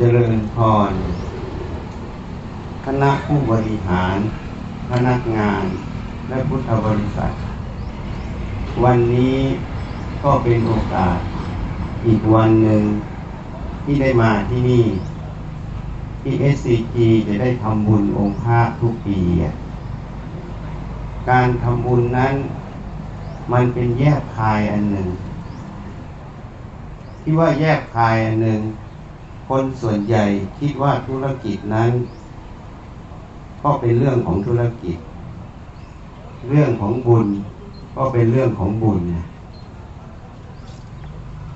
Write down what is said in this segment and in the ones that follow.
เจริญพร คณะผู้บริหาร พนักงาน และพุทธบริษัท วันนี้ก็เป็นโอกาส อีกวันหนึ่งที่ได้มาที่นี่ ที่ SCG จะได้ทำบุญองค์พระทุกปี การทำบุญนั้น มันเป็นแยกคายอันหนึ่ง ที่ว่าแยกคายอันหนึ่ง คนส่วนใหญ่คิดว่าธุรกิจนั้น ก็เป็นเรื่องของธุรกิจ เรื่องของบุญ ก็เป็นเรื่องของบุญ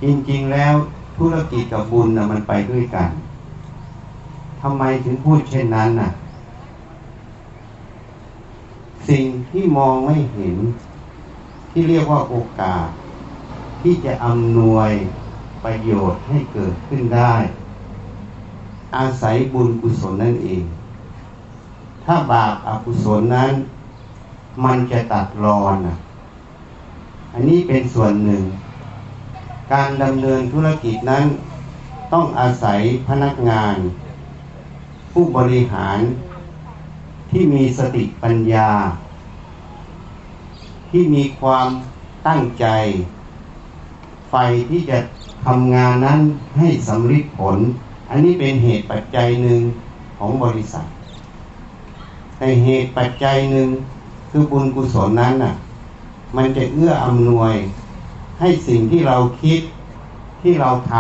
จริงๆแล้วธุรกิจกับบุญนะมันไปด้วยกันทำไมถึงพูดเช่นนั้นน่ะ สิ่งที่มองไม่เห็น ที่เรียกว่าโอกาส ที่จะอำนวยประโยชน์ให้เกิดขึ้นได้ อาศัยบุญกุศลนั่นเอง ถ้าบาปอากุศลนั้น มันจะตัดรอนอะอันนี้เป็นส่วนหนึ่ง การดำเนินธุรกิจนั้น ต้องอาศัยพนักงาน ผู้บริหารที่มีสติปัญญา ที่มีความตั้งใจ ไฟที่จะทำงานนั้นให้สำเร็จผล อันนี้เป็นเหตุปัจจัยหนึ่งของบริษัท แต่เหตุปัจจัยหนึ่งคือบุญกุศลนั้นน่ะ มันจะเอื้ออำนวยให้สิ่งที่เราคิดที่เราท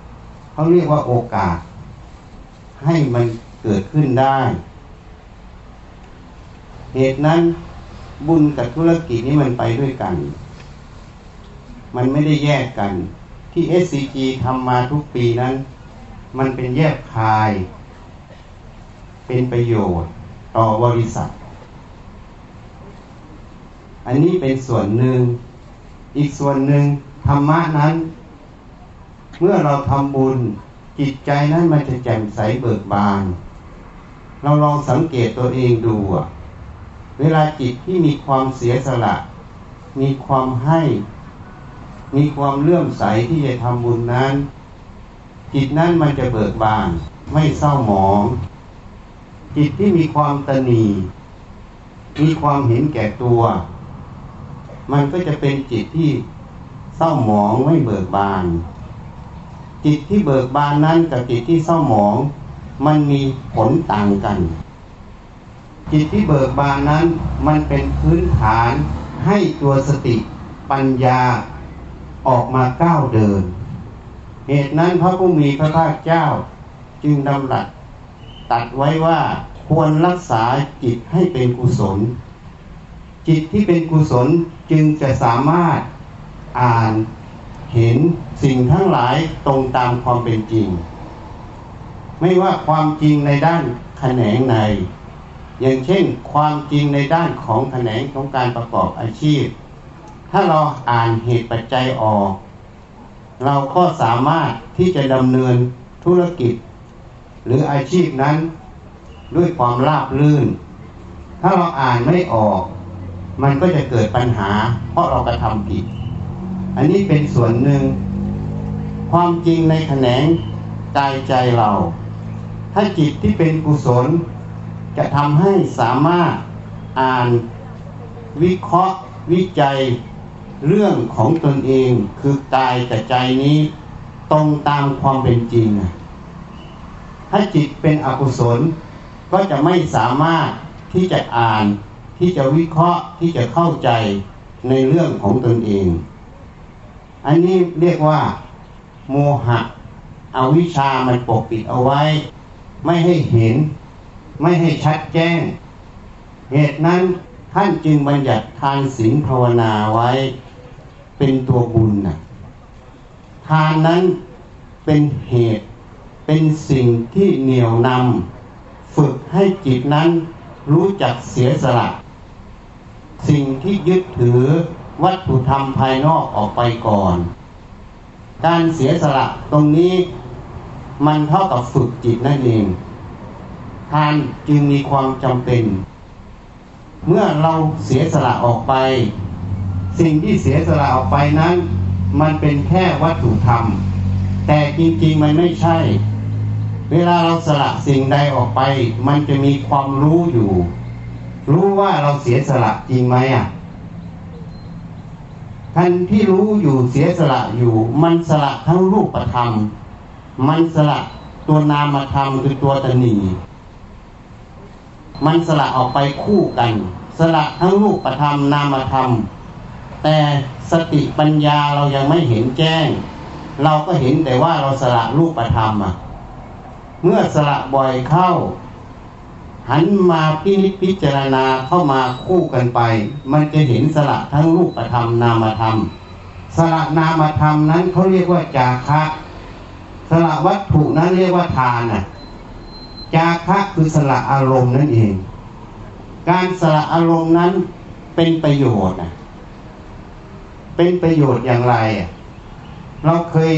ำเขาเรียกว่าโอกาส ให้มันเกิดขึ้นได้ เหตุนั้นบุญกับธุรกิจนี้มันไปด้วยกัน มันไม่ได้แยกกัน ที่ SCG ทำมาทุกปีนั้น มันเป็นแยกคาย เป็นประโยชน์ต่อบริษัท อันนี้เป็นส่วนหนึ่ง อีกส่วนหนึ่งธรรมะนั้น เมื่อเราทำบุญจิตใจนั้นมันจะแจ่มใสเบิกบาน เราลองสังเกตตัวเองดูเวลาจิตที่มีความเสียสละ มีความให้ มีความเลื่อมใสที่จะทำบุญนั้น จิตนั้นมันจะเบิกบาน ไม่เศร้าหมอง จิตที่มีความตนีมีความเห็นแก่ตัว มันก็จะเป็นจิตที่เศร้าหมองไม่เบิกบาน จิตที่เบิกบานนั้นกับจิตที่เศร้าหมอง มันมีผลต่างกัน จิตที่เบิกบานนั้นมันเป็นพื้นฐานให้ตัวสติปัญญาออกมาก้าวเดิน เหตุนั้นพระผู้มีพระภาคเจ้าจึงดำรัสตัดไว้ว่าควรรักษาจิตให้เป็นกุศล จิตที่เป็นกุศลจึงจะสามารถอ่านเห็นสิ่งทั้งหลายตรงตามความเป็นจริง ไม่ว่าความจริงในด้านแขนงใน อย่างเช่นความจริงในด้านของแขนงของการประกอบอาชีพ ถ้าเราอ่านเหตุปัจจัยออก เราก็สามารถที่จะดำเนินธุรกิจ หรืออาชีพนั้นด้วยความราบรื่น ถ้าเราอ่านไม่ออก มันก็จะเกิดปัญหา เพราะเรากระทำผิด อันนี้เป็นส่วนหนึ่ง ความจริงในแขนงกายใจเรา ถ้าจิตที่เป็นกุศล จะทำให้สามารถอ่านวิเคราะห์วิจัย เรื่องของตนเองคือกายกับใจนี้ตรงตามความเป็นจริง ถ้าจิตเป็นอกุศล ก็จะไม่สามารถที่จะอ่าน ที่จะวิเคราะห์ที่จะเข้าใจในเรื่องของตนเอง อันนี้เรียกว่า โมหะอวิชามันปกปิดเอาไว้ ไม่ให้เห็น ไม่ให้ชัดแจ้ง เหตุนั้นท่านจึงบัญญัติทานศีลภาวนาไว้ เป็นตัวบุญนะทานนั้นเป็นเหตุเป็นสิ่งที่เหนี่ยวนำฝึกให้จิตนั้นรู้จักเสียสละ สิ่งที่ยึดถือวัตถุธรรมภายนอกออกไปก่อน การเสียสละตรงนี้มันเท่ากับฝึกจิตนั่นเอง ทานจึงมีความจำเป็น เมื่อเราเสียสละออกไป สิ่งที่เสียสละออกไปนั้น มันเป็นแค่วัตถุธรรม แต่จริงๆมันไม่ใช่ เวลาเราสละสิ่งใดออกไป มันจะมีความรู้อยู่ รู้ว่าเราเสียสละจริงไหมอะท่านที่รู้อยู่เสียสละอยู่ มันสละทั้งรูปธรรม มันสละตัวนามธรรมคือตัวตนีมันสละออกไปคู่กัน สละทั้งรูปธรรมนามธรรม แต่สติปัญญาเรายังไม่เห็นแจ้ง เราก็เห็นแต่ว่าเราสละรูปธรรมอะเมื่อสละบ่อยเข้า หันมาพินิจพิจารณาเข้ามาคู่กันไป มันจะเห็นสละทั้งรูปธรรมนามธรรม สละนามธรรมนั้นเขาเรียกว่าจาคะสละวัตถุนั้นเรียกว่าทานน่ะจาคะคือสละอารมณ์นั่นเอง การสละอารมณ์นั้นเป็นประโยชน์นะ เป็นประโยชน์อย่างไร เราเคย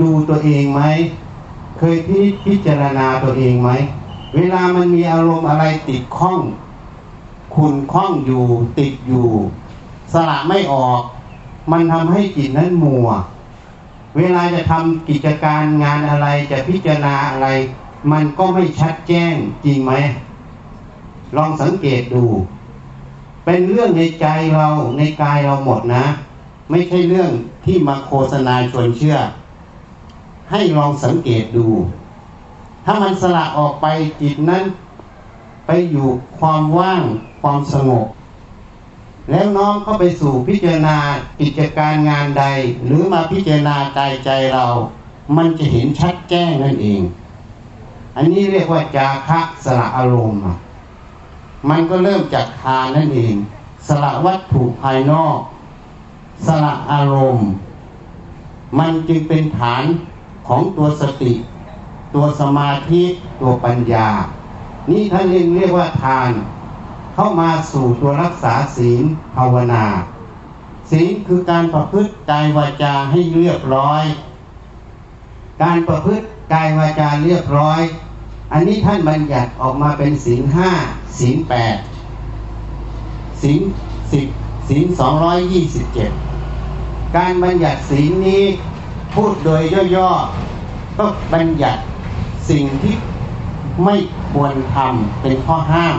ดูตัวเองไหม เคยพิพจารณาตัวเองไหม เวลามันมีอารมณ์อะไรติดข้อง คุณข้องอยู่ ติดอยู่ สละไม่ออก มันทำให้จิตนั้นมัว เวลาจะทำกิจการงานอะไรจะพิจารณาอะไร มันก็ไม่ชัดแจ้งจริงไหม ลองสังเกตดู เป็นเรื่องในใจเราในกายเราหมดนะ ไม่ใช่เรื่องที่มาโฆษณาชวนเชื่อ ให้ลองสังเกตดู ถ้ามันสละออกไปจิตนั้น ไปอยู่ความว่างความสงบแล้วน้อมเข้าไปสู่พิจารณากิจการงานใด หรือมาพิจารณากายใจเรา มันจะเห็นชัดแจ้งนั่นเอง อันนี้เรียกว่าจาคะสละอารมณ์ มันก็เริ่มจากทานนั่นเอง สละวัตถุภายนอก สละอารมณ์ มันจึงเป็นฐานของตัวสติ ตัวสมาธิตัวปัญญา นี่ท่านเรียกเรียกว่าทาน เข้ามาสู่ตัวรักษาศีลภาวนาศีลคือการประพฤติกายวาจาให้เรียบร้อย การประพฤติกายวาจาเรียบร้อย อันนี้ท่านบัญญัติออกมาเป็นศีลห้าศีลแปดศีลสิบศีลสองร้อยยี่สิบเจ็ดการบัญญัติศีลนี้พูดโดยย่อๆก็บัญญัติสิ่งที่ไม่ควรทำเป็นข้อห้าม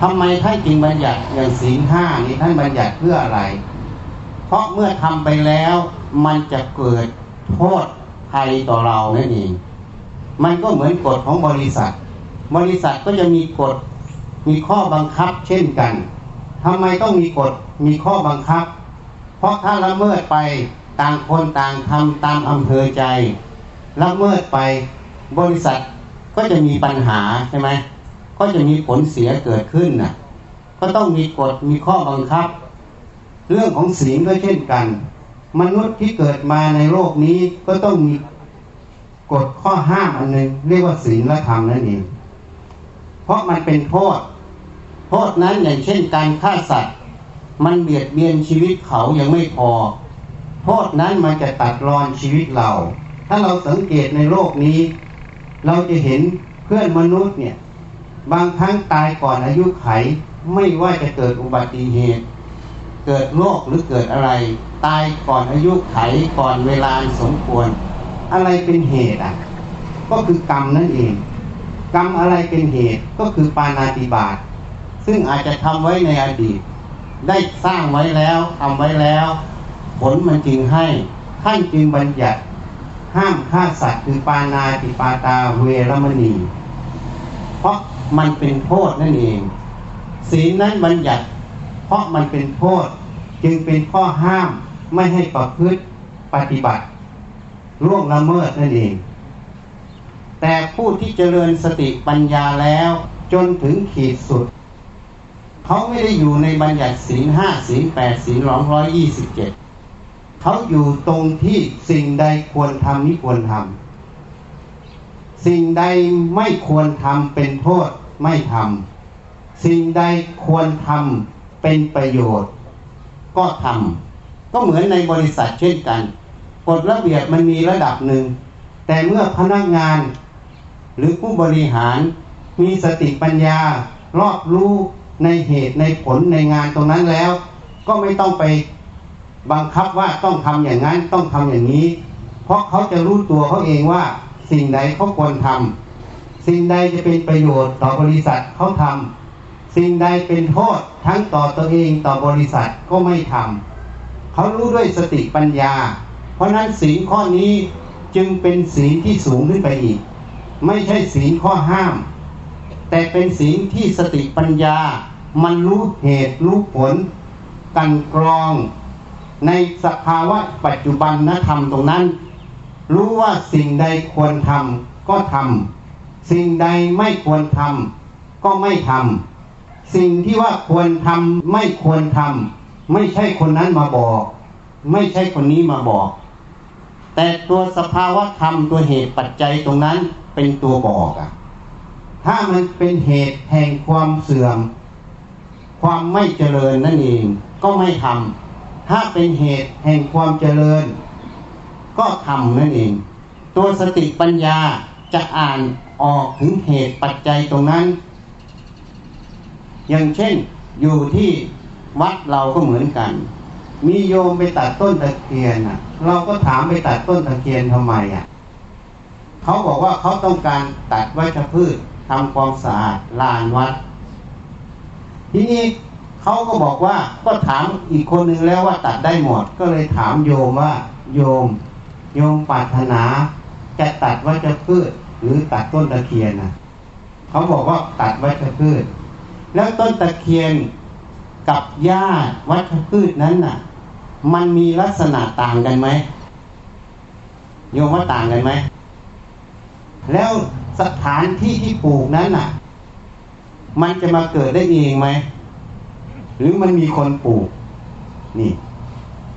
ทำไมท่านจึงบัญญัติอย่างศีลห้านี้ท่านบัญญัติเพื่ออะไร เพราะเมื่อทำไปแล้วมันจะเกิดโทษภัยต่อเรานั่นเอง มันก็เหมือนกฎของบริษัท บริษัทก็จะมีกฎมีข้อบังคับเช่นกันทำไมต้องมีกฎมีข้อบังคับ เพราะถ้าละเมิดไปต่างคนต่างทำตามอำเภอใจละเมิดไปบริษัทก็จะมีปัญหาใช่ไหมก็จะมีผลเสียเกิดขึ้นน่ะก็ต้องมีกฎมีข้อบังคับ เรื่องของศีลก็เช่นกัน มนุษย์ที่เกิดมาในโลกนี้ก็ต้องมี กฎข้อห้ามอันหนึ่งเรียกว่าศีลและธรรมนั่นเองเพราะมันเป็นโทษ โทษนั้นอย่างเช่นการฆ่าสัตว์ มันเบียดเบียนชีวิตเขายังไม่พอ โทษนั้นมันจะตัดรอนชีวิตเรา ถ้าเราสังเกตในโลกนี้ เราจะเห็นเพื่อนมนุษย์เนี่ย บางครั้งตายก่อนอายุไข ไม่ว่าจะเกิดอุบัติเหตุ เกิดโรคหรือเกิดอะไร ตายก่อนอายุไขก่อนเวลาสมควร อะไรเป็นเหตุอะ ก็คือกรรมนั่นเอง กรรมอะไรเป็นเหตุก็คือปานาติบาตซึ่งอาจจะทำไว้ในอดีต ได้สร้างไว้แล้วทำไว้แล้ว ผลมันจึงให้ท่านจึงบัญญัติห้ามฆ่าสัตว์คือปานาติปาตาเวรมณี เพราะมันเป็นโทษนั่นเองศีลนั้นบัญญัติ เพราะมันเป็นโทษ จึงเป็นข้อห้ามไม่ให้ประพฤติปฏิบัติ ล่วงละเมิดนั่นเอง แต่ผู้ที่เจริญสติปัญญาแล้วจนถึงขีดสุด เขาไม่ได้อยู่ในบัญญัติศีลห้าศีลแปดศีลร้องร้อยยี่สิบเจ็ดเขาอยู่ตรงที่สิ่งใดควรทำไม่ควรทำสิ่งใดไม่ควรทำเป็นโทษไม่ทำสิ่งใดควรทำเป็นประโยชน์ ก็ทำก็เหมือนในบริษัทเช่นกัน กฎระเบียบมันมีระดับหนึ่ง แต่เมื่อพนักงาน หรือผู้บริหาร มีสติปัญญา รอบรู้ในเหตุในผลในงานตรงนั้นแล้ว ก็ไม่ต้องไปบังคับว่าต้องทำอย่างนั้นต้องทำอย่างนี้ เพราะเขาจะรู้ตัวเขาเองว่า สิ่งใดเขาควรทำสิ่งใดจะเป็นประโยชน์ต่อบริษัทเขาทำสิ่งใดเป็นโทษทั้งต่อตัวเองต่อบริษัทก็ไม่ทำเขารู้ด้วยสติปัญญา ราะนั้นศีลข้อนี้จึงเป็นศีลที่สูงขึ้นไปอีก ไม่ใช่ศีลข้อห้าม แต่เป็นศีลที่สติปัญญา มันรู้เหตุรู้ผล กันกรอง ในสภาวะปัจจุบันนธรรมตรงนั้น รู้ว่าสิ่งใดควรทำก็ทำสิ่งใดไม่ควรทำก็ไม่ทำสิ่งที่ว่าควรทำไม่ควรทำไม่ใช่คนนั้นมาบอก ไม่ใช่คนนี้มาบอก แต่ตัวสภาวะธรรมตัวเหตุปัจจัยตรงนั้นเป็นตัวบอกอะถ้ามันเป็นเหตุแห่งความเสื่อม ความไม่เจริญนั่นเองก็ไม่ทำถ้าเป็นเหตุแห่งความเจริญ ก็ทำนั่นเอง ตัวสติปัญญาจะอ่านออกถึงเหตุปัจจัยตรงนั้น อย่างเช่นอยู่ที่วัดเราก็เหมือนกัน มีโยมไปตัดต้นตะเคียนอะ เราก็ถามไปตัดต้นตะเคียนทำไมอะเขาบอกว่าเขาต้องการตัดวัชพืชทำความสะอาดลานวัด ทีนี้เขาก็บอกว่าก็ถามอีกคนนึงแล้วว่าตัดได้หมด ก็เลยถามโยมว่า โยม โยมปรารถนาจะตัดวัชพืชหรือตัดต้นตะเคียนนะเขาบอกว่าตัดวัชพืช แล้วต้นตะเคียนกับหญ้าวัชพืชนั้นน่ะ มันมีลักษณะต่างกันไหมโยมว่าต่างกันไหม แล้วสถานที่ที่ปลูกนั้นน่ะ มันจะมาเกิดได้เองไหม หรือมันมีคนปลูก นี่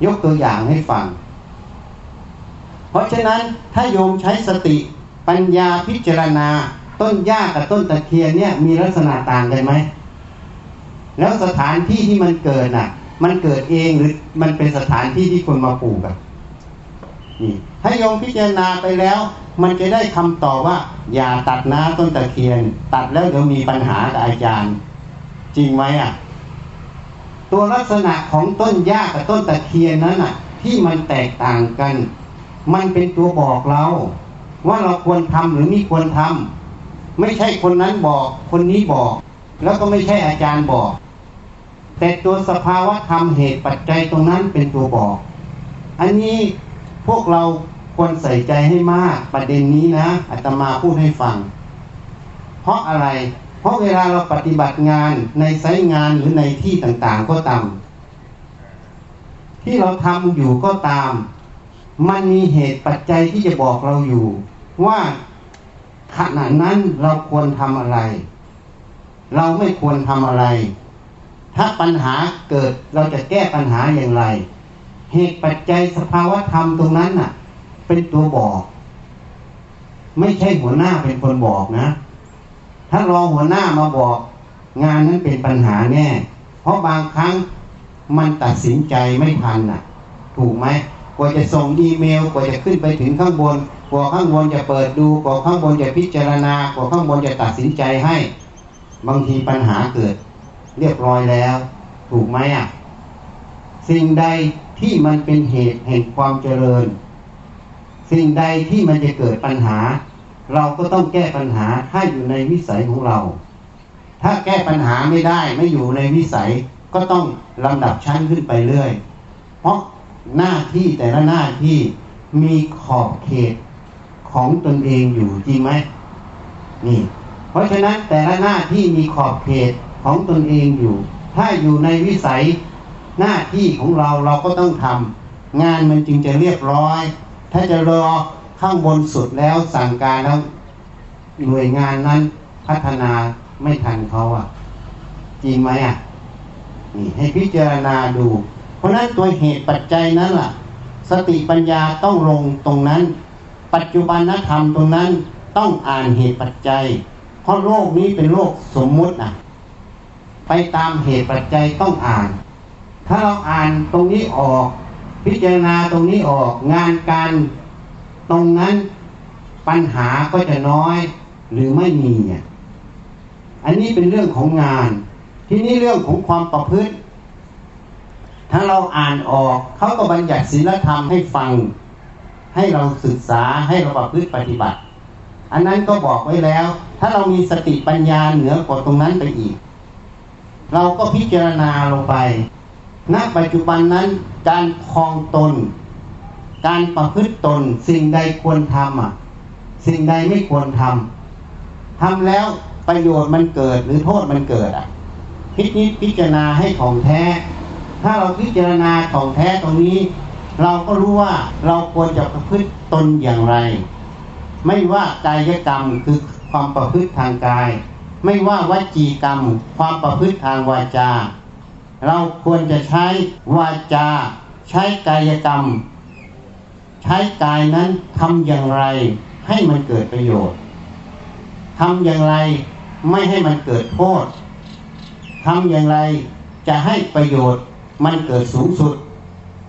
ยกตัวอย่างให้ฟัง เพราะฉะนั้นถ้าโยมใช้สติปัญญาพิจารณา ต้นหญ้ากับต้นตะเคียนเนี่ย มีลักษณะต่างกันไหม แล้วสถานที่ที่มันเกิดน่ะ มันเกิดเองหรือมันเป็นสถานที่ที่คนมาปลูกอะนี่ถ้โยมพิจารณาไปแล้ว มันจะได้คำตอบว่า อย่าตัดน้าต้นตะเคียน ตัดแล้วเดี๋ยวมีปัญหากับอาจารย์ จริงไหมอะ ตัวลักษณะของต้นหญ้ากับต้นตะเคียนนั้นอะ ที่มันแตกต่างกัน มันเป็นตัวบอกเรา ว่าเราควรทำหรือไม่ควรทำไม่ใช่คนนั้นบอก คนนี้บอก แล้วก็ไม่ใช่อาจารย์บอก แต่ตัวสภาวะธรรมเหตุปัจจัยตรงนั้นเป็นตัวบอก อันนี้พวกเราควรใส่ใจให้มากประเด็นนี้นะอาตมาพูดให้ฟัง เพราะอะไร เพราะเวลาเราปฏิบัติงานในไซต์งานหรือในที่ต่างๆก็ตามที่เราทำอยู่ก็ตาม มันมีเหตุปัจจัยที่จะบอกเราอยู่ ว่าขณะนั้นเราควรทำอะไร เราไม่ควรทำอะไร ถ้าปัญหาเกิดเราจะแก้ปัญหาอย่างไร เหตุปัจจัยสภาวะธรรมตรงนั้นน่ะ เป็นตัวบอก ไม่ใช่หัวหน้าเป็นคนบอกนะ ถ้ารอหัวหน้ามาบอก งานนั้นเป็นปัญหาแน่ เพราะบางครั้งมันตัดสินใจไม่ทันน่ะ ถูกไหมกว่าจะส่งอีเมลกว่าจะขึ้นไปถึงข้างบนกว่าข้างบนจะเปิดดูกว่าข้างบนจะพิจารณากว่าข้างบนจะตัดสินใจให้ บางทีปัญหาเกิด เรียบร้อยแล้ว ถูกไหมอะ สิ่งใดที่มันเป็นเหตุแห่งความเจริญ สิ่งใดที่มันจะเกิดปัญหา เราก็ต้องแก้ปัญหาถ้อยู่ในวิสัยของเรา ถ้าแก้ปัญหาไม่ได้ไม่อยู่ในวิสัยก็ต้องลำดับชั้นขึ้นไปเรื่อย เพราะหน้าที่แต่ละหน้าที่มีขอบเขตของตนเองอยู่จริงไหมนี่ เพราะฉะนั้นแต่ละหน้าที่มีขอบเขต ของตนเองอยู่ ถ้าอยู่ในวิสัยหน้าที่ของเราเราก็ต้องทำงานมันจึงจะเรียบร้อย ถ้าจะรอข้างบนสุดแล้วสั่งการแล้วหน่วยงานนั้นพัฒนาไม่ทันเขาอะ จริงไหมอะนี่ให้พิจารณาดู เพราะนั้นตัวเหตุปัจจัยนั้นล่ะ สติปัญญาต้องลงตรงนั้น ปัจจุบันธรรมตรงนั้นต้องอ่านเหตุปัจจัย เพราะโลกนี้เป็นโลกสมมุติอะ ไปตามเหตุปัจจัยต้องอ่าน ถ้าเราอ่านตรงนี้ออก พิจารณาตรงนี้ออกงานการตรงนั้นปัญหาก็จะน้อยหรือไม่มีเนี่ยอันนี้เป็นเรื่องของงาน ที่นี่เรื่องของความประพฤติ ถ้าเราอ่านออกเขาก็บัญญัติศีลธรรมให้ฟัง ให้เราศึกษาให้เราประพฤติปฏิบัติ อันนั้นก็บอกไว้แล้ว ถ้าเรามีสติปัญญาเหนือกว่าตรงนั้นไปอีก เราก็พิจารณาลงไป ณ ปัจจุบันนั้นการคลองตน การประพฤติตน สิ่งใดควรทำอะ สิ่งใดไม่ควรทำ ทำแล้วประโยชน์มันเกิดหรือโทษมันเกิดอะ พิจิตพิจารณาให้ของแท้ ถ้าเราพิจารณาของแท้ตรงนี้ เราก็รู้ว่าเราควรจะประพฤติตนอย่างไร ไม่ว่ากายกรรมคือความประพฤติทางกาย ไม่ว่าวจีกรรม ความประพฤติทางวาจา เราควรจะใช้วาจา ใช้กายกรรม ใช้กายนั้นทำอย่างไรให้มันเกิดประโยชน์ทำอย่างไรไม่ให้มันเกิดโทษทำอย่างไรจะให้ประโยชน์มันเกิดสูงสุด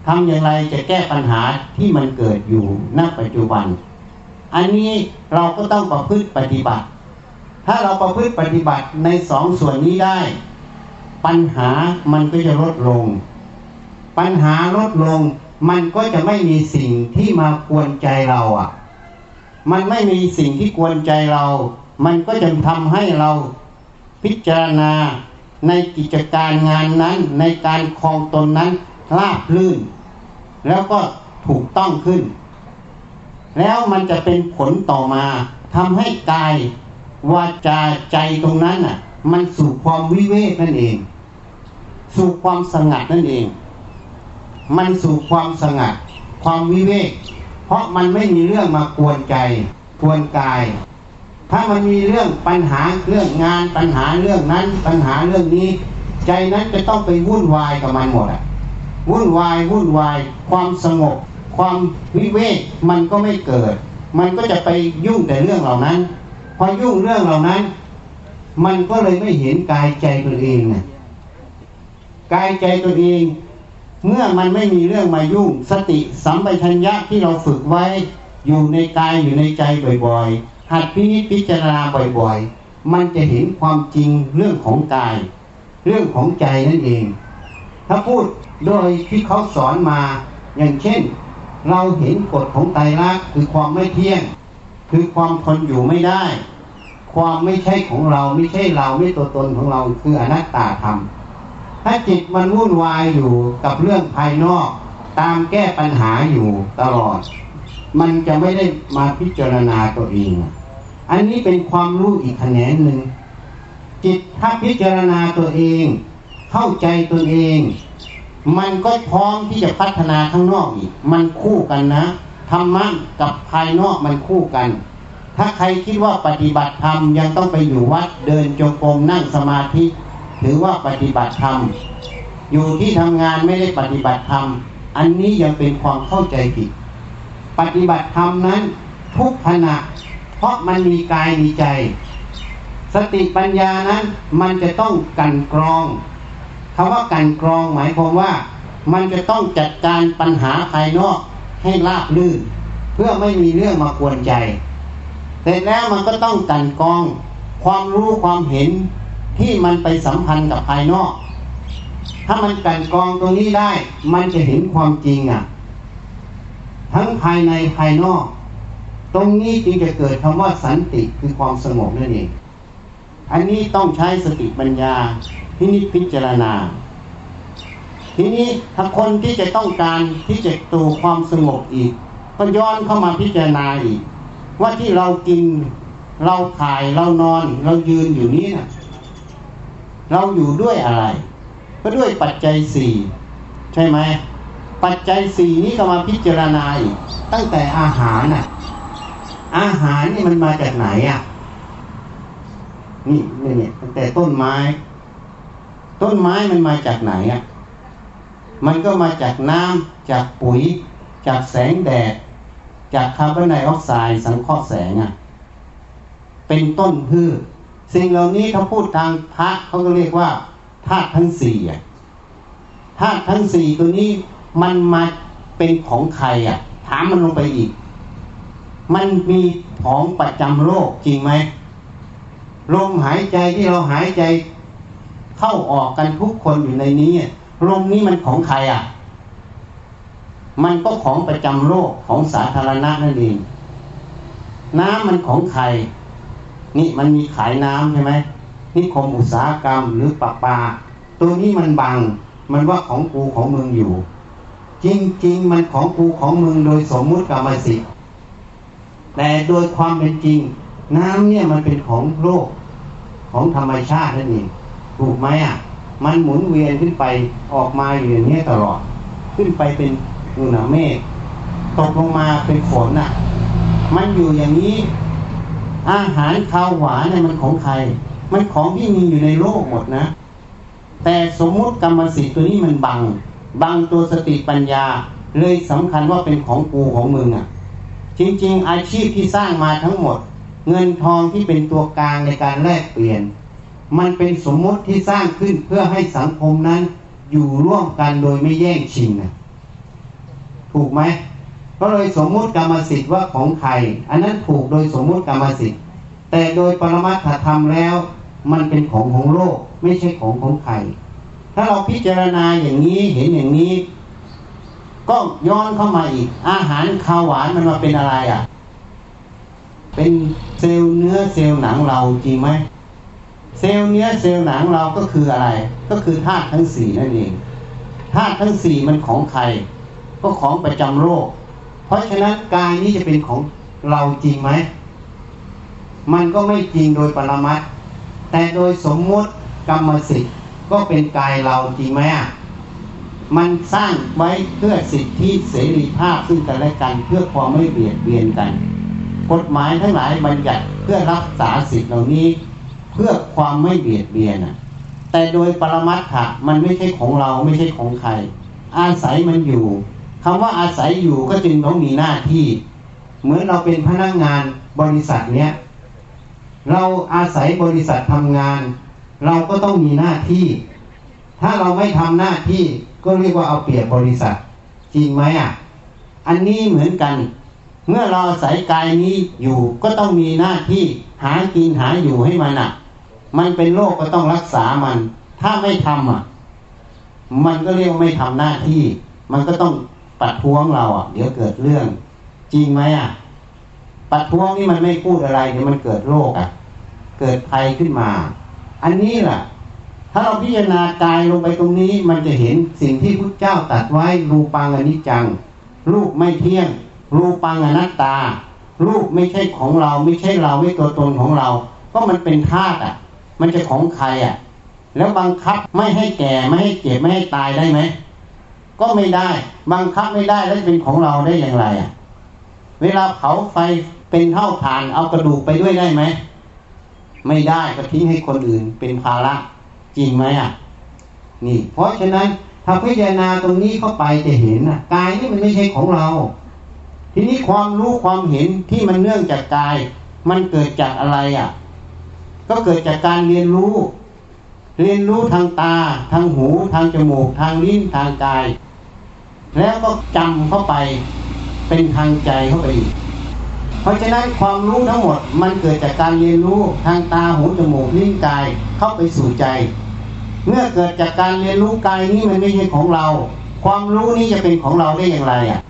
ทำอย่างไรจะแก้ปัญหาที่มันเกิดอยู่ณปัจจุบัน อันนี้เราก็ต้องประพฤติปฏิบัติ ถ้าเราประพฤติปฏิบัติในสองส่วนนี้ได้ ปัญหามันก็จะลดลง ปัญหาลดลง มันก็จะไม่มีสิ่งที่มากวนใจเราอะ มันไม่มีสิ่งที่กวนใจเรา มันก็จะทำให้เราพิจารณาในกิจการงานนั้น ในการคลองตนนั้นราบลื่น แล้วก็ถูกต้องขึ้น แล้วมันจะเป็นผลต่อมาทำให้กาย วาจาใจตรงนั้นน่ะ มันสู่ความวิเวกนั่นเอง สู่ความสงัดนั่นเอง มันสู่ความสงัด ความวิเวก เพราะมันไม่มีเรื่องมากวนใจกวนกาย ถ้ามันมีเรื่องปัญหาเรื่องงานปัญหาเรื่องนั้น ปัญหาเรื่องนี้ ใจนั้นจะต้องไปวุ่นวายกับมันหมดอะวุ่นวายวุ่นวาย ความสงบ ความวิเวกมันก็ไม่เกิด มันก็จะไปยุ่งแต่เรื่องเหล่านั้น พอยุ่งเรื่องเหล่านั้น มันก็เลยไม่เห็นกายใจตัวเองไงกายใจตัวเอง เมื่อมันไม่มีเรื่องมายุ่ง สติสัมปชัญญะที่เราฝึกไว้ อยู่ในกายอยู่ในใจบ่อยๆ หัดพินิจพิจารณาบ่อยๆ มันจะเห็นความจริงเรื่องของกาย เรื่องของใจนั่นเอง ถ้าพูดโดยที่เขาสอนมาอย่างเช่น เราเห็นกฎของไตรลักษณ์คือความไม่เที่ยง คือความทนอยู่ไม่ได้ ความไม่ใช่ของเราไม่ใช่เราไม่ตัวตนของเราคืออนัตตาธรรมถ้าจิตมันวุ่นวายอยู่กับเรื่องภายนอก ตามแก้ปัญหาอยู่ตลอด มันจะไม่ได้มาพิจารณาตัวเอง อันนี้เป็นความรู้อีกแขนงหนึ่งจิตถ้าพิจารณาตัวเอง เข้าใจตัวเอง มันก็พร้อมที่จะพัฒนาข้างนอกอีก มันคู่กันนะ ธรรมะกับภายนอกมันคู่กัน ถ้าใครคิดว่าปฏิบัติธรรมยังต้องไปอยู่วัดเดินจงกรมนั่งสมาธิ ถือว่าปฏิบัติธรรม อยู่ที่ทำงานไม่ได้ปฏิบัติธรรม อันนี้ยังเป็นความเข้าใจผิด ปฏิบัติธรรมนั้นทุกขณะ เพราะมันมีกายมีใจ สติปัญญานั้นมันจะต้องกันกรองคำว่ากันกรองหมายความว่า มันจะต้องจัดการปัญหาภายนอก ให้ราบลื่น เพื่อไม่มีเรื่องมากวนใจเสร็จแล้วมันก็ต้องกันกองความรู้ความเห็นที่มันไปสัมพันธ์กับภายนอก ถ้ามันกันกองตรงนี้ได้ มันจะเห็นความจริงอะ ทั้งภายในภายนอก ตรงนี้จึงจะเกิดคำว่าสันติคือความสงบนั่นเอง อันนี้ต้องใช้สติปัญญาพินิจพิจารณา ทีนี้ถ้าคนที่จะต้องการที่จะตูความสงบอีก ก็ย้อนเข้ามาพิจารณาอีก ว่าที่เรากินเราถ่ายเรานอน เรายืนอยู่นี้นะเราอยู่ด้วยอะไร ก็ด้วยปัจจัยสี่ใช่ไหมปัจจัยสี่นี้ก็มาพิจารณาอีกตั้งแต่อาหารน่ะ อาหารนี่มันมาจากไหนอะนี่เนี่ยตั้งแต่ต้นไม้ ต้นไม้มันมาจากไหนอะ มันก็มาจากน้ำจากปุ๋ย จากแสงแดด จากคาร์บอนไดออกไซด์สังเคราะห์แสงอะเป็นต้นพืชสิ่งเหล่านี้ถ้าพูดทางพระเขาก็เรียกว่าธาตุทั้งสี่อะธาตุทั้งสี่ตัวนี้มันมาเป็นของใครอะ ถามมันลงไปอีก มันมีของประจำโลกจริงไหมลมหายใจที่เราหายใจเข้าออกกันทุกคนอยู่ในนี้ ลมนี้มันของใครอะ มันก็ของประจำโลกของสาธารณะนั่นเอง น้ำมันของใคร นี่มันมีขายน้ำใช่ไหมนิคมอุตสาหกรรมหรือปะปาตัวนี้มันบัง มันว่าของกูของมึงอยู่ จริงๆ มันของกูของมึงโดยสมมุติกรรมสิทธิ์แต่โดยความเป็นจริง น้ำเนี่ยมันเป็นของโลกของธรรมชาตินั่นเองถูกไหมอะ มันหมุนเวียนขึ้นไปออกมาอยู่อย่างนี้ตลอด ขึ้นไปเป็นอุณหเมฆตกลงมาเป็นฝนอะ มันอยู่อย่างนี้ อาหารข้าวหวานเนี่ยมันของใคร มันของที่มีอยู่ในโลกหมดนะ แต่สมมุติกรรมสิทธิ์ตัวนี้มันบัง บังตัวสติปัญญา เลยสำคัญว่าเป็นของกูของมึงอะ จริง ๆ อาชีพที่สร้างมาทั้งหมด เงินทองที่เป็นตัวกลางในการแลกเปลี่ยน มันเป็นสมมติที่สร้างขึ้นเพื่อให้สังคมนั้นอยู่ร่วมกันโดยไม่แย่งชิงนะถูกไหมก็เลยสมมุติกรรมสิทธิ์ว่าของใคร อันนั้นถูกโดยสมมุติกรรมสิทธิ์ แต่โดยปรมัตถธรรมแล้ว มันเป็นของของโลกไม่ใช่ของของใคร ถ้าเราพิจารณาอย่างนี้เห็นอย่างนี้ ก็ย้อนเข้ามาอีก อาหารข้าวหวานมันมาเป็นอะไรอะ เป็นเซลล์เนื้อเซลล์หนังเราจริงไหม เซลล์เนื้อเซลล์หนังเราก็คืออะไร ก็คือธาตุทั้งสี่นั่นเองธาตุทั้งสี่มันของใคร ก็ของประจำโรคเพราะฉะนั้นกายนี้จะเป็นของเราจริงไหม มันก็ไม่จริงโดยปรมัตแต่โดยสมมุติกรรมสิทธิ์ก็เป็นกายเราจริงไหมมันสร้างไว้เพื่อสิทธิเสรีภาพซึ่งกันและกันเพื่อความไม่เบียดเบียนกัน กฎหมายทั้งหลายบัญญัติเพื่อรักษาสิทธิเหล่านี้ เพื่อความไม่เบียดเบียนอะ แต่โดยปรมัตถะมันไม่ใช่ของเราไม่ใช่ของใคร อาศัยมันอยู่คำว่าอาศัยอยู่ก็จึงต้องมีหน้าที่ เหมือนเราเป็นพนักงานบริษัทเนี้ยเราอาศัยบริษัททำงาน เราก็ต้องมีหน้าที่ ถ้าเราไม่ทำหน้าที่ก็เรียกว่าเอาเปรียบบริษัท จริงไหมอะ อันนี้เหมือนกัน เมื่อเราอาศัยกายนี้อยู่ก็ต้องมีหน้าที่หากินหาอยู่ให้มันอะ มันเป็นโรคก็ต้องรักษามัน ถ้าไม่ทำอะ มันก็เรียกไม่ทำหน้าที่ มันก็ต้องปัดท้วงเราอะ เดี๋ยวเกิดเรื่อง จริงไหมอะ ปัดท้วงนี่มันไม่พูดอะไรเดี๋ยวมันเกิดโรคอะ เกิดภัยขึ้นมา อันนี้แหละถ้าเราพิจารณากายลงไปตรงนี้ มันจะเห็นสิ่งที่พุทธเจ้าตัดไว้รูปังอนิจจัง รูปไม่เที่ยง รูปังอนัตตา รูปไม่ใช่ของเราไม่ใช่เราไม่ตัวตนของเรา ก็มันเป็นธาตุอะ มันจะของใครอะ แล้วบังคับไม่ให้แก่ไม่ให้เจ็บไม่ให้ตายได้ไหมก็ไม่ได้ บังคับไม่ได้แล้วเป็นของเราได้อย่างไรอะ เวลาเผาไฟเป็นเท่าฐานเอากระดูกไปด้วยได้ไหมไม่ได้ก็ทิ้งให้คนอื่นเป็นภาระจริงไหมอะ นี่ เพราะฉะนั้นถ้าพิจารณาตรงนี้เข้าไปจะเห็นอะกายนี่มันไม่ใช่ของเรา ทีนี้ความรู้ความเห็นที่มันเนื่องจากกาย มันเกิดจากอะไรอะ ก็เกิดจากการเรียนรู้ เรียนรู้ทางตา ทางหู ทางจมูก ทางลิ้น ทางกาย แล้วก็จำเข้าไปเป็นทางใจเข้าไปอีก เพราะฉะนั้นความรู้ทั้งหมดมันเกิดจากการเรียนรู้ทางตา หู จมูก ลิ้น กาย เข้าไปสู่ใจ เมื่อเกิดจากการเรียนรู้กายนี้มันไม่ใช่ของเรา ความรู้นี้จะเป็นของเราได้อย่างไรอะ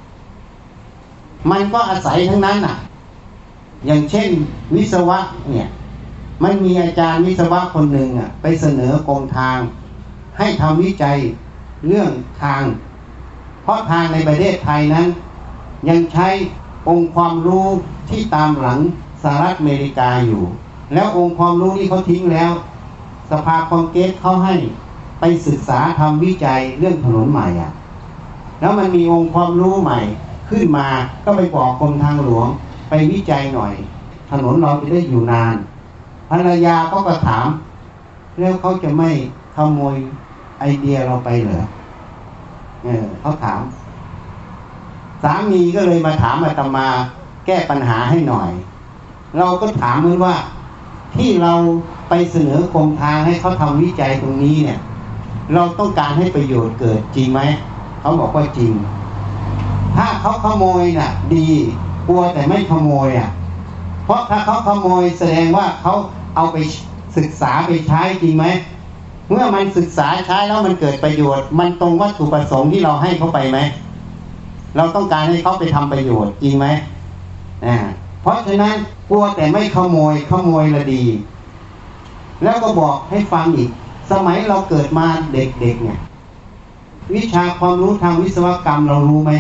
มันก็อาศัยทั้งนั้นอะ อย่างเช่นวิศวะเนี่ย มันมีอาจารย์วิศวะคนหนึ่งอะไปเสนอกรมทาง ให้ทำวิจัยเรื่องทาง เพราะทางในประเทศไทยนั้น ยังใช้องค์ความรู้ที่ตามหลังสหรัฐอเมริกาอยู่ แล้วองค์ความรู้ที่เขาทิ้งแล้ว สภาคองเกสเขาให้ไปศึกษาทำวิจัยเรื่องถนนใหม่อะแล้วมันมีองค์ความรู้ใหม่ขึ้นมาก็ไปบอกกรมทางหลวง ไปวิจัยหน่อย ถนนเราจะได้อยู่นาน รรยาก็กระถาม แล้วเขาจะไม่ขโมยไอเดียเราไปเหรอเออเขาถาม สามีก็เลยมาถามอาตมาแก้ปัญหาให้หน่อย เราก็ถามมันว่า ที่เราไปเสนอกรมทางให้เขาทำวิจัยตรงนี้เนี่ย เราต้องการให้ประโยชน์เกิดจริงไหมเขาบอกว่าจริง ถ้าเขาขโมยน่ะ ดีกลัวแต่ไม่ขโมยอะ เพราะถ้าเขาขโมยแสดงว่าเขา เอาไปศึกษาไปใช้จริงไหมเมื่อมันศึกษาใช้แล้วมันเกิดประโยชน์ มันตรงวัตถุประสงค์ที่เราให้เขาไปไหมเราต้องการให้เขาไปทำประโยชน์จริงไหมอ่าเพราะฉะนั้นกลัวแต่ไม่ขโมยขโมยละดี แล้วก็บอกให้ฟังอีก สมัยเราเกิดมาเด็กๆเนี่ยวิชาความรู้ทางวิศวกรรมเรารู้ไหม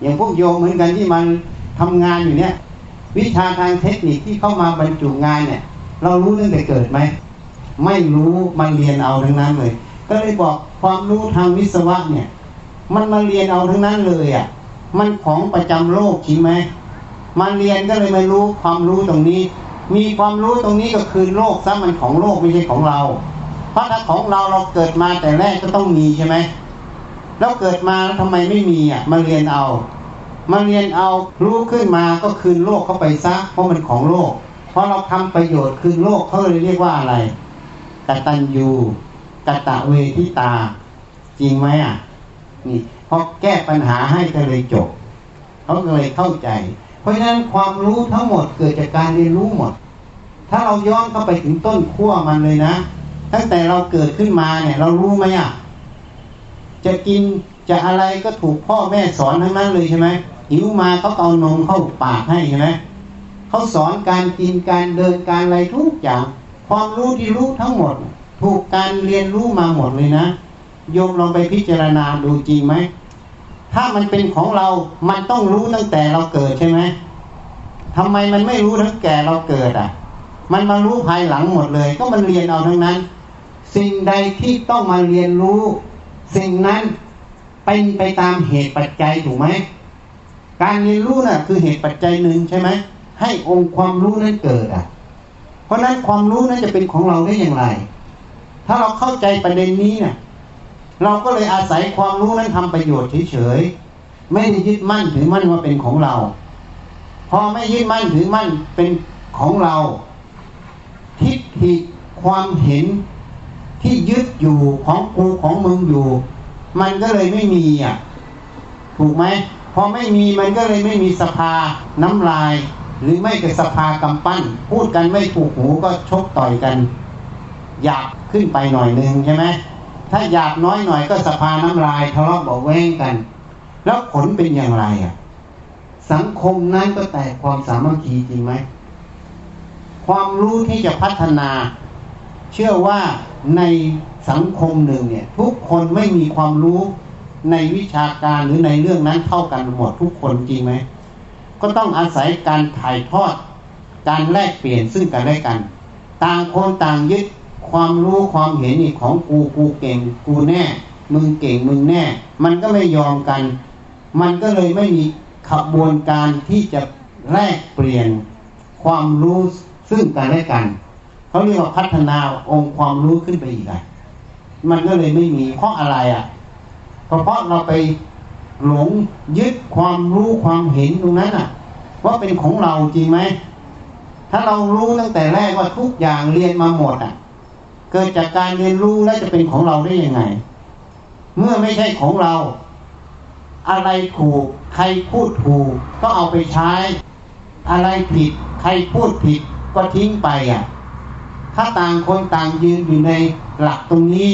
อย่างพวกโยมเหมือนกันที่มันทำงานอยู่เนี่ย วิชาทางเทคนิคที่เข้ามาบรรจุงานเนี่ย เรารู้ตั้งแต่เกิดไหม ไม่รู้มาเรียนเอาทั้งนั้นเลย ก็เลยบอกความรู้ทางวิศวะเนี่ย มันมาเรียนเอาทั้งนั้นเลยอะ มันของประจำโลกจริงไหมมาเรียนก็เลยไม่รู้ความรู้ตรงนี้ มีความรู้ตรงนี้ก็คือโลกซะมันของโลกไม่ใช่ของเรา เพราะถ้าของเราเราเกิดมาแต่แรกก็ต้องมีใช่ไหมแล้วเกิดมาแล้วทำไมไม่มีอะมาเรียนเอา มาเรียนเอารู้ขึ้นมาก็คืนโลกเข้าไปซะเพราะมันของโลก เพราะเราทำประโยชน์คืนโลกเขาเลยเรียกว่าอะไรกตัญญูกตะเวทิตา จริงไหมอะนี่พอแก้ปัญหาให้ก็เลยจบเขาก็เลยเข้าใจ เพราะฉะนั้นความรู้ทั้งหมดเกิดจากการเรียนรู้หมด ถ้าเราย้อนเข้าไปถึงต้นขั้วมันเลยนะ ตั้งแต่เราเกิดขึ้นมาเนี่ย เรารู้ไหมอะจะกินจะอะไรก็ถูกพ่อแม่สอนทั้งนั้นเลยใช่ไหม หิวมาเขาเอานมเข้าปากให้ใช่ไหมเขาสอนการกินการเดินการอะไรทุกอย่างความรู้ที่รู้ทั้งหมด ถูกการเรียนรู้มาหมดเลยนะโยมลองไปพิจารณาดูจริงไหมถ้ามันเป็นของเรา มันต้องรู้ตั้งแต่เราเกิดใช่ไหมทำไมมันไม่รู้ทั้งแก่เราเกิดอะ มันมารู้ภายหลังหมดเลย ก็มันเรียนเอาทั้งนั้น สิ่งใดที่ต้องมาเรียนรู้ สิ่งนั้นเป็นไปตามเหตุปัจจัยถูกไหม การเรียนรู้น่ะคือเหตุปัจจัยหนึ่งใช่ไหมให้องค์ความรู้นั้นเกิดอะ เพราะนั้นความรู้นั้นจะเป็นของเราได้อย่างไร ถ้าเราเข้าใจประเด็นนี้นี่ยเราก็เลยอาศัยความรู้นั้นทำประโยชน์เฉยๆไม่ได้ยึดมั่นถือมั่นว่าเป็นของเรา พอไม่ยึดมั่นถือมั่นเป็นของเรา ทิฏฐิความเห็นที่ยึดอยู่ของกูของมึงอยู่ มันก็เลยไม่มีอะ ถูกไหม พอไม่มีมันก็เลยไม่มีสภาน้ำลาย หรือไม่ก็สภากำปั้น พูดกันไม่ถูกหูก็ชกต่อยกัน หยาบขึ้นไปหน่อยนึงใช่ไหมถ้าหยาบน้อยหน่อยก็สภาน้ำลายทะเลาะเบาแวงกัน แล้วผลเป็นอย่างไรอะสังคมนั้นก็แตกความสามัคคีจริงไหมความรู้ที่จะพัฒนา เชื่อว่าในสังคมหนึ่งเนี่ย ทุกคนไม่มีความรู้ ในวิชาการหรือในเรื่องนั้นเท่ากันหมดทุกคนจริงไหมก็ต้องอาศัยการถ่ายทอด การแลกเปลี่ยนซึ่งกันและกัน ต่างคนต่างยึดความรู้ความเห็นนี่ของกูกูเก่งกูแน่ มึงเก่งมึงแน่ มันก็ไม่ยอมกัน มันก็เลยไม่มีขบวนการที่จะแลกเปลี่ยนความรู้ซึ่งกันและกันเขาเรียกว่าพัฒนาองค์ความรู้ขึ้นไปอีกอะมันก็เลยไม่มีเพราะอะไรอะ เพราะเราไปหลงยึดความรู้ความเห็นตรงนั้นอะ ว่าเป็นของเราจริงไหมถ้าเรารู้ตั้งแต่แรกว่าทุกอย่างเรียนมาหมดอะ เกิดจากการเรียนรู้แล้วจะเป็นของเราได้ยังไง เมื่อไม่ใช่ของเรา อะไรถูก ใครพูดถูก ก็เอาไปใช้ อะไรผิด ใครพูดผิดก็ทิ้งไปอะ ถ้าต่างคนต่างยืนอยู่ในหลักตรงนี้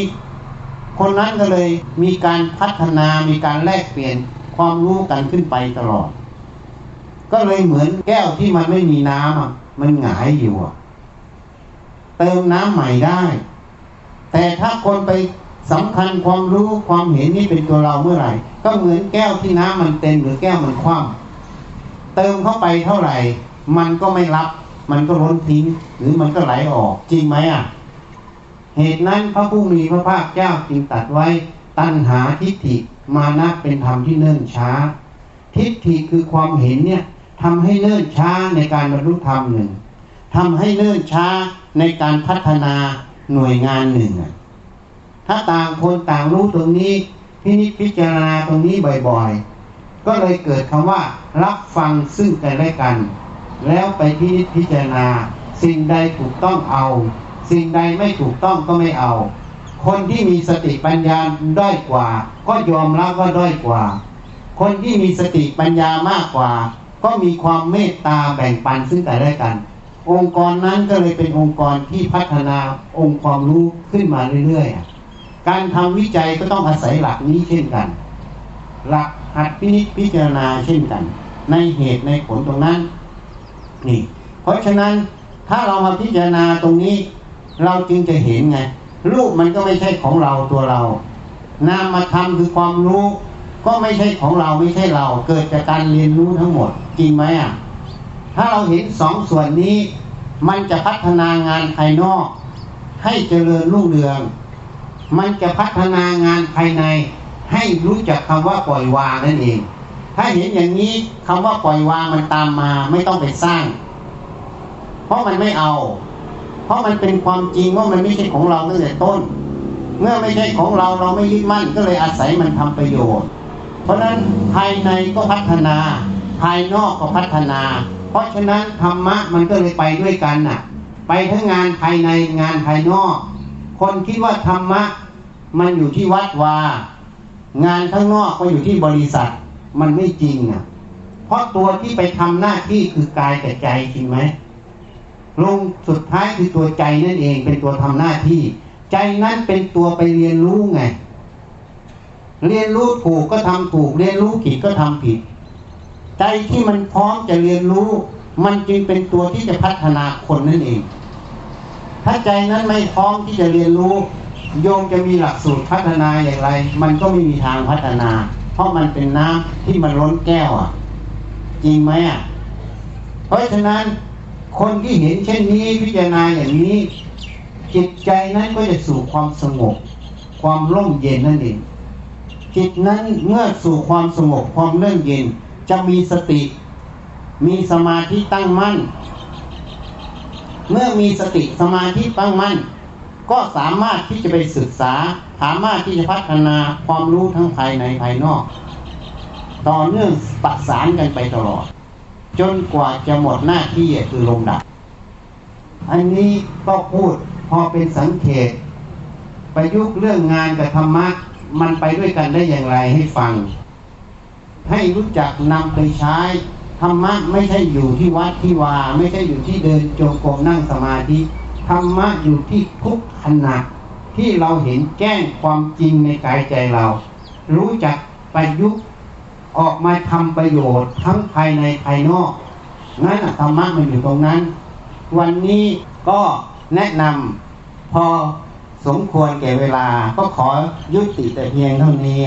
คนนั้นก็เลยมีการพัฒนามีการแลกเปลี่ยนความรู้กันขึ้นไปตลอด ก็เลยเหมือนแก้วที่มันไม่มีน้ำอะ มันหงายอยู่เติมน้ำใหม่ได้ แต่ถ้าคนไปสำคัญความรู้ความเห็นนี่เป็นตัวเราเมื่อไหร่ ก็เหมือนแก้วที่น้ำมันเต็มหรือแก้วมันคว่ำเติมเข้าไปเท่าไหร่ มันก็ไม่รับ มันก็ล้นทิ้ง หรือมันก็ไหลออก จริงไหมอะ เหตุนั้นพระผู้มีพระภาคเจ้าจึงตัดไว้ตัณหาทิฏฐิมานะเป็นธรรมที่เนิ่นช้า ทิฏฐิคือความเห็นเนี่ยทำให้เนิ่นช้าในการบรรลุธรรมหนึ่งทำให้เนิ่นช้าในการพัฒนาหน่วยงานหนึ่งถ้าต่างคนต่างรู้ตรงนี้พินิจพิจารณาตรงนี้บ่อยๆ ก็เลยเกิดคำว่า รับฟังซึ่งกันและกัน แล้วไปพินิจพิจารณา สิ่งใดถูกต้องเอา สิ่งใดไม่ถูกต้องก็ไม่เอา คนที่มีสติปัญญาด้อยกว่า ก็ยอมรับว่าด้อยกว่า คนที่มีสติปัญญามากกว่า ก็มีความเมตตาแบ่งปันซึ่งกันและกัน องค์กรนั้นก็เลยเป็นองค์กรที่พัฒนาองค์ความรู้ขึ้นมาเรื่อยๆ การทำวิจัยก็ต้องอาศัยหลักนี้เช่นกัน หลักหัดพินิจพิจารณาเช่นกัน ในเหตุในผลตรงนั้นนี่เพราะฉะนั้นถ้าเรามาพิจารณาตรงนี้ เราจึงจะเห็นไงรูปมันก็ไม่ใช่ของเราตัวเรา นามมาทำคือความรู้ ก็ไม่ใช่ของเราไม่ใช่เรา เกิดจากการเรียนรู้ทั้งหมด จริงไหมอะถ้าเราเห็นสองส่วนนี้ มันจะพัฒนางานภายนอก ให้เจริญรุ่งเรือง มันจะพัฒนางานภายใน ให้รู้จักคำว่าปล่อยวางนั่นเอง ถ้าเห็นอย่างนี้คำว่าปล่อยวางมันตามมาไม่ต้องไปสร้าง เพราะมันไม่เอา เพราะมันเป็นความจริงว่ามันไม่ใช่ของเราตั้งแต่ต้น เมื่อไม่ใช่ของเราเราไม่ยึดมั่นก็เลยอาศัยมันทำประโยชน์ เพราะฉะนั้นภายในก็พัฒนา ภายนอกก็พัฒนา เพราะฉะนั้นธรรมะมันก็เลยไปด้วยกันน่ะ ไปทั้งงานภายในงานภายนอก คนคิดว่าธรรมะมันอยู่ที่วัดวางานข้างนอกก็อยู่ที่บริษัทมันไม่จริงอะ เพราะตัวที่ไปทำหน้าที่คือกายกับใจจริงไหม ลงสุดท้ายคือตัวใจนั่นเองเป็นตัวทำหน้าที่ ใจนั้นเป็นตัวไปเรียนรู้ไง เรียนรู้ถูกก็ทำถูก เรียนรู้ผิดก็ทำผิด ใจที่มันพร้อมจะเรียนรู้ มันจึงเป็นตัวที่จะพัฒนาคนนั่นเอง ถ้าใจนั้นไม่พร้อมที่จะเรียนรู้ โยมจะมีหลักสูตรพัฒนาอย่างไร มันก็ไม่มีทางพัฒนา เพราะมันเป็นน้ำที่มันล้นแก้วอะ จริงไหมอะเพราะฉะนั้น คนที่เห็นเช่นนี้พิจารณาอย่างนี้ จิตใจนั้นก็จะสู่ความสงบ ความร่มเย็นนั่นเองจิตนั้นเมื่อสู่ความสงบความเร่มเย็นจะมีสติ มีสมาธิตั้งมั่น เมื่อมีสติสมาธิตั้งมั่น ก็สามารถที่จะไปศึกษา สามารถที่จะพัฒนาความรู้ทั้งภายในภายนอก ต่อเนื่องประสานกันไปตลอด จนกว่าจะหมดหน้าที่คือลงดับ อันนี้ก็พูดพอเป็นสังเกตประยุกต์เรื่องงานกับธรรมะมันไปด้วยกันได้อย่างไรให้ฟัง ให้รู้จักนำไปใช้ธรรมะไม่ใช่อยู่ที่วัดที่วา ไม่ใช่อยู่ที่เดินจงกรมนั่งสมาธิธรรมะอยู่ที่ทุกขณะที่เราเห็นแจ้งความจริงในกายใจเรา รู้จักประยุกต์ ออกมาทำประโยชน์ทั้งภายในภายนอกงั้นธรรมะมันอยู่ตรงนั้น วันนี้ก็แนะนำพอสมควรแก่เวลาก็ขอยุติแต่เพียงเท่านี้